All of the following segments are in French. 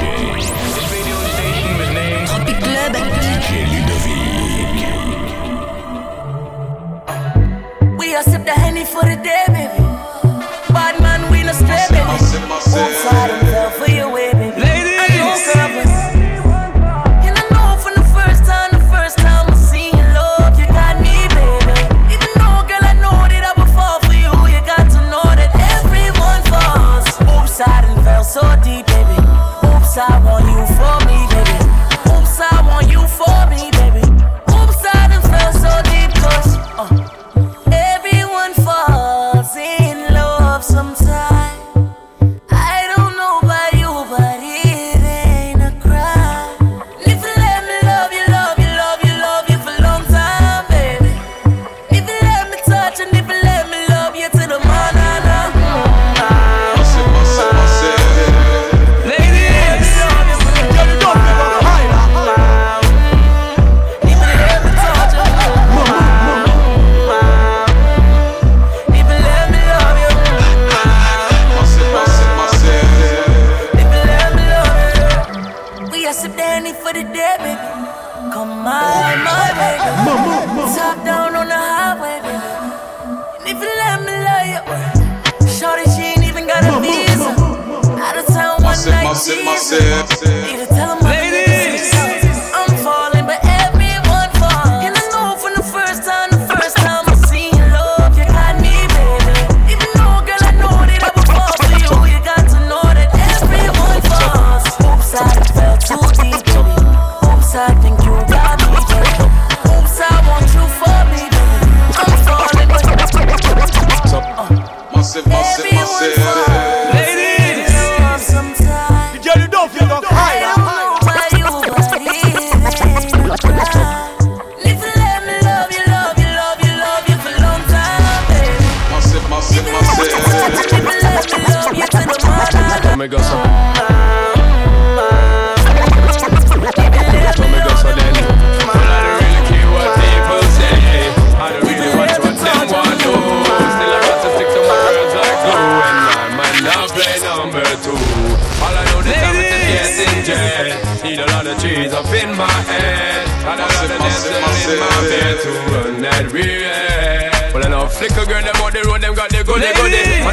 This named Club DJ Ludovic. We all sip the honey for the day. myself. myself. mountain to run that real. Well, I know flicker girl, them out the road, them got the good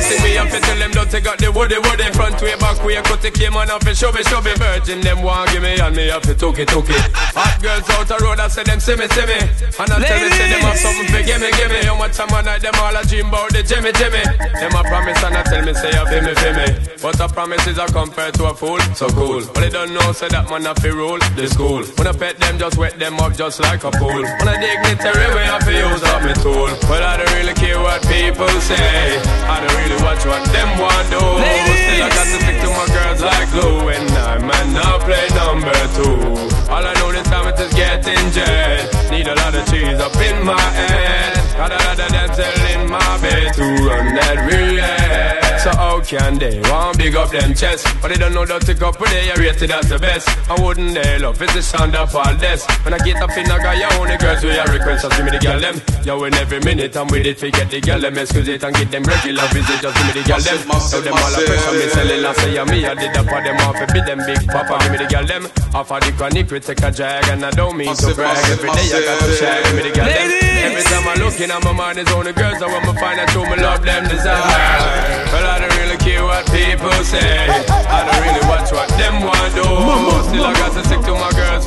see me, up tell them don't take out the woody woody Front way back way cut the came on up and shove it shove it Virgin them want give me and me have to took it took it Hot girls out the road I say them see me. See me And I tell me, say them have something for gimme, gimme. How much time I night them all a dream about the Jimmy, Jimmy. Them a promise and I tell me, say you feel me, feel me. But a promise is a compared to a fool, so cool. But they don't know, say that man a fi rule the school. When I pet them, just wet them up just like a pool. When I dignitary way, I fi use up me tool. But I don't really care what people say. I don't really watch what them want do. Still I got to can they want big up them chest? But they don't know that take up when they are rated as the best. I wouldn't they love it, the sound of all this. When I get up in a guy, you only girls with your request, just give me the girl them. Yo, in every minute I'm with it, forget the girl them, excuse it and get them regular visit, just give me the girl them. So them all a pressure me selling, I say, yeah, me, I did that for them off, be them big papa, give me the girl them. Off of the chronic, we take a drag, and I don't mean to brag. Every day I got to share, give me the girl them. Every time I look in, my mind is on the girls, I want to find out who me love them desire. Well, I don't really care what people say. I don't really watch what them want do. Still I got to stick to my girls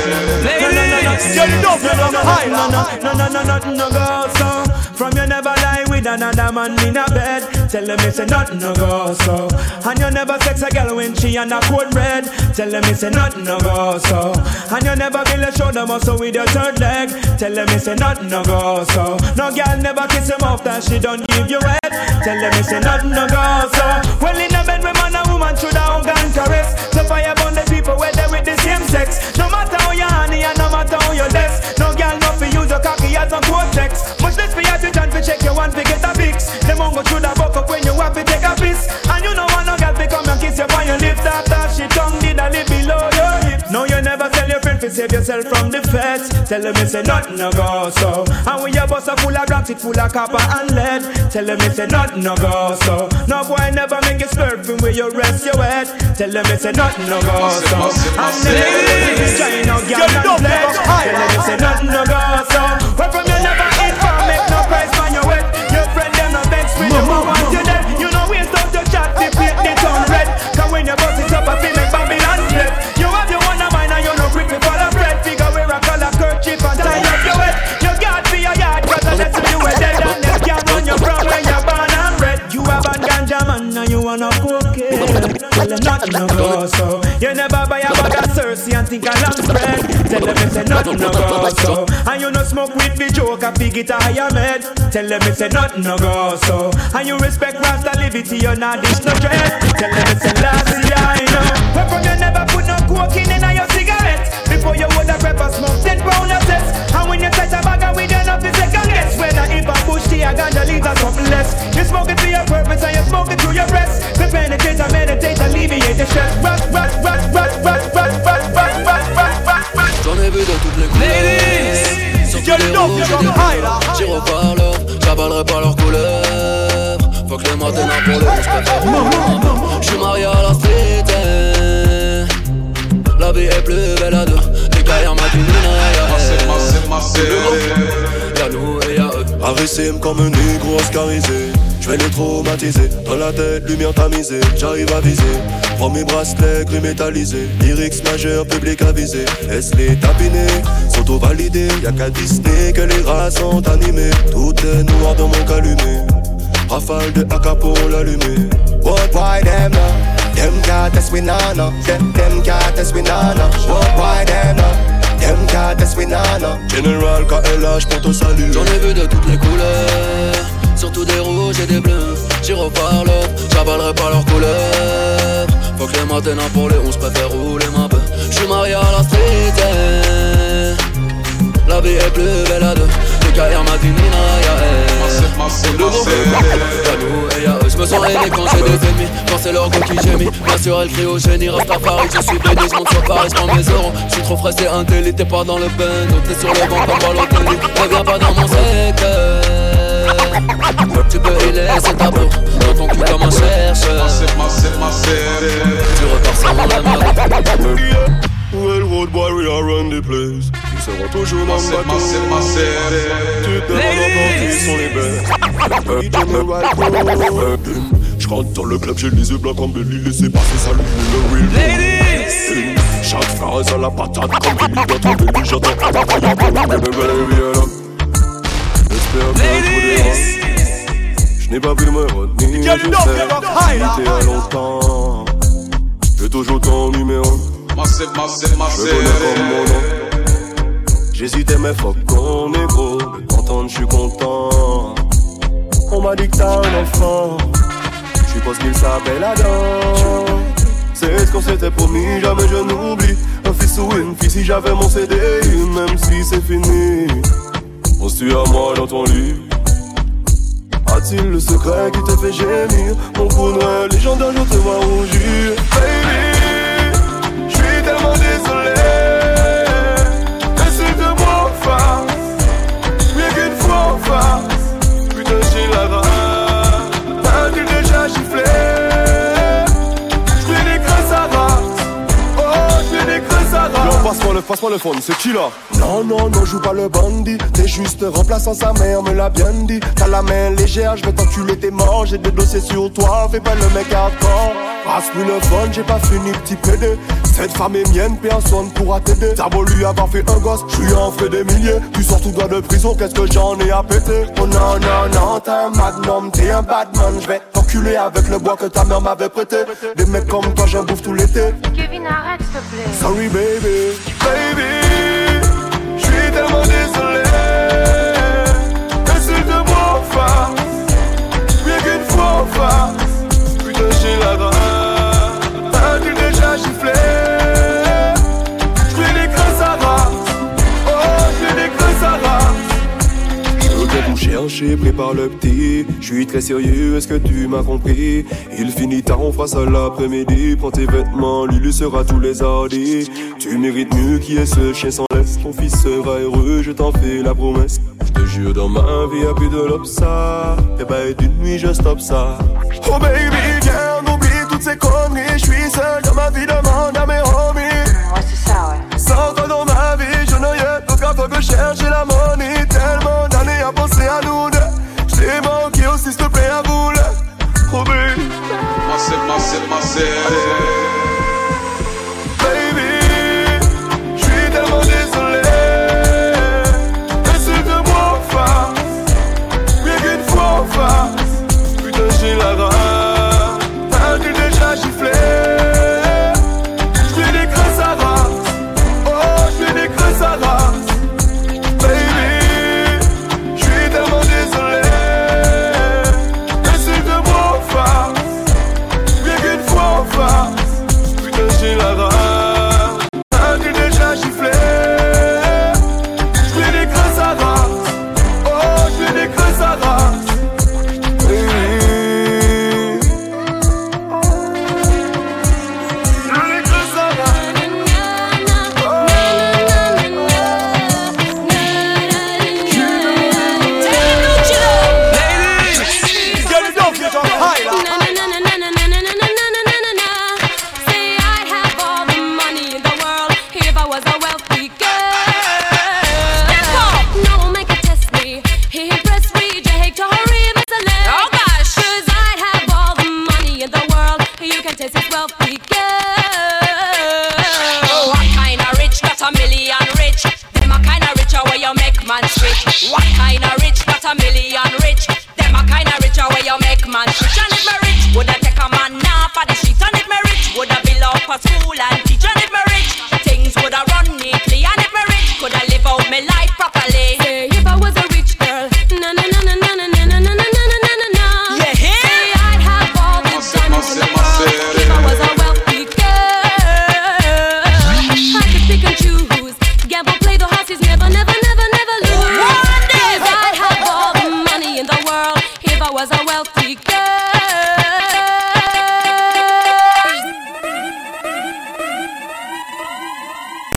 Yo, you don't feel no high. No, no, no, no, no, nothing no go so. From you never lie with another man in a bed. Tell them it's a nothing no go so. And you never sex a girl when she on a cold red. Tell them it's a nothing no go so. And you never feel a shoulder muscle with your third leg. Tell them it's a nothing no go so. No girl never kiss him off that she don't give you head. Tell them it's a nothing no go so. Well in a bed, we man and woman should have hug and caress. So fire burn the people where they with the same sex. Tell them it's a nothing no go so. And when your bus are full of grams, it full of copper and lead. Tell them it's a nothing no go so. No boy never make you slurp from where you rest your head. Tell them it's a nothing no go so. And the ladies trying girl and pledge. Tell them it's a nothing no go so. Where from you never eat for make no price think a long spread. Tell them it's a nothing no go so. And you no smoke with the joke, a big it higher med. Tell them it's a nothing no go so. And you respect Rasta liberty, you're not dish no dread. Tell them it's a last year, I know. Where from you never put que les matins pour les rouges préfèrent J'suis marié à la street eh. La vie est plus belle à deux. Les carrières m'a dit Y'a nous et y'a eux. Arissime comme un négro oscarisé. Je vais les traumatiser. Dans la tête, lumière tamisée. J'arrive à viser. Prends mes bracelets gris métallisés Lyrics majeurs, public avisé. Laisse-les tapiner, s'auto-valider? Y'a qu'à Disney que les rats sont animés. Tout est noir dans mon calumet Rafale de AK pour l'allumer What why them now? Them can't test we nana. Them them nana. Them? Them nana. General KLH pour ton salut J'en ai vu de toutes les couleurs Surtout des rouges et des bleus au par l'autre, j'avalerai pas leurs couleurs Faut que les matins pour les 11 préfèrent rouler ma peu J'suis marié à la street eh. La vie est plus belle à deux Les carrières matinina Le et y'a eux J'me sens aîné quand j'ai des ennemis. Quand c'est leur go qui gémit Bien sûr elle crie au génie. Rastafari je suis béni J'monte sur Paris j'prends mes euros. J'suis trop frais c'est un délit T'es pas dans le bendo T'es sur le banc comme Balotelli Reviens pas dans mon secteur Tu peux y laisser ta peau Dans ton cul comme un chercheur. Tu repars sans mon amour. Well, road boy, we are run the place. Seront toujours dans le bateau. Tu te demandes qui sont les bêtes. General Je rentre dans le club, j'ai les yeux blancs comme Billy. Laissez passer, salut, le real. Ladies! Chaque phrase à la patate comme Billy dans ton Billy. J'entends. J'espère que je n'ai pas pu me retenir. Je sais, à longtemps. J'ai toujours ton numéro. Massive, massive, Je connais comme mon nom. J'hésitais mais faut qu'on est gros. De je suis content. On m'a dit que t'as un enfant. Je suppose qu'il s'appelle Adam. C'est ce qu'on s'était promis, jamais je n'oublie. Un fils ou une fille si j'avais mon CD Même si c'est fini. On se tue à moi dans ton lit? A-t-il le secret qui te fait gémir? Mon coup noir légendaire je te vois rougir. Baby le, fond, c'est qui là Non, non, non, joue pas le bandit. T'es juste remplaçant sa mère, me l'a bien dit. T'as la main légère, je vais t'enculer, t'es mort J'ai des dossiers sur toi, fais pas le mec hardcore Passe-moi le fun, j'ai pas fini petit pédé. Cette femme est mienne, personne pourra t'aider. T'as lui avoir fait un gosse, je suis en frais des milliers. Tu sors tout droit de prison, qu'est-ce que j'en ai à péter? Oh non, non, non, t'es un magnum, t'es un badman Je vais avec le bois que ta mère m'avait prêté. Des mecs comme toi, j'en bouffe tout l'été. Kevin, arrête s'il te plaît. Sorry baby, baby Je suis tellement désolé. Insulte-moi en face Rien qu'une fois en face Putain j'ai la grâce As-tu déjà giflé. Oh chercher, prépare le petit très sérieux, est-ce que tu m'as compris? Il finit tard, on fera ça l'après-midi. Prends tes vêtements, Lulu sera tous les hardis. Tu mérites mieux qui est ce chien sans laisse. Ton fils sera heureux, je t'en fais la promesse. Je te jure dans ma vie y'a plus de l'obsa Et bah et d'une nuit je stoppe ça. Oh baby viens on oublie toutes ces conneries. Je suis seul dans ma vie demande à mes homies. Ouais, c'est ça, ouais. sans toi dans ma vie, je n'aurais aucun fois que chercher la money Tellement d'années à penser à nous Deus. girl. What kind of rich got a million rich? Them a kind of richer where you make man switch. What kind of rich got a million rich? Them a kind of richer where you make man switch. And if me rich, would I take a man now for the street? And if me rich, would I build up a school and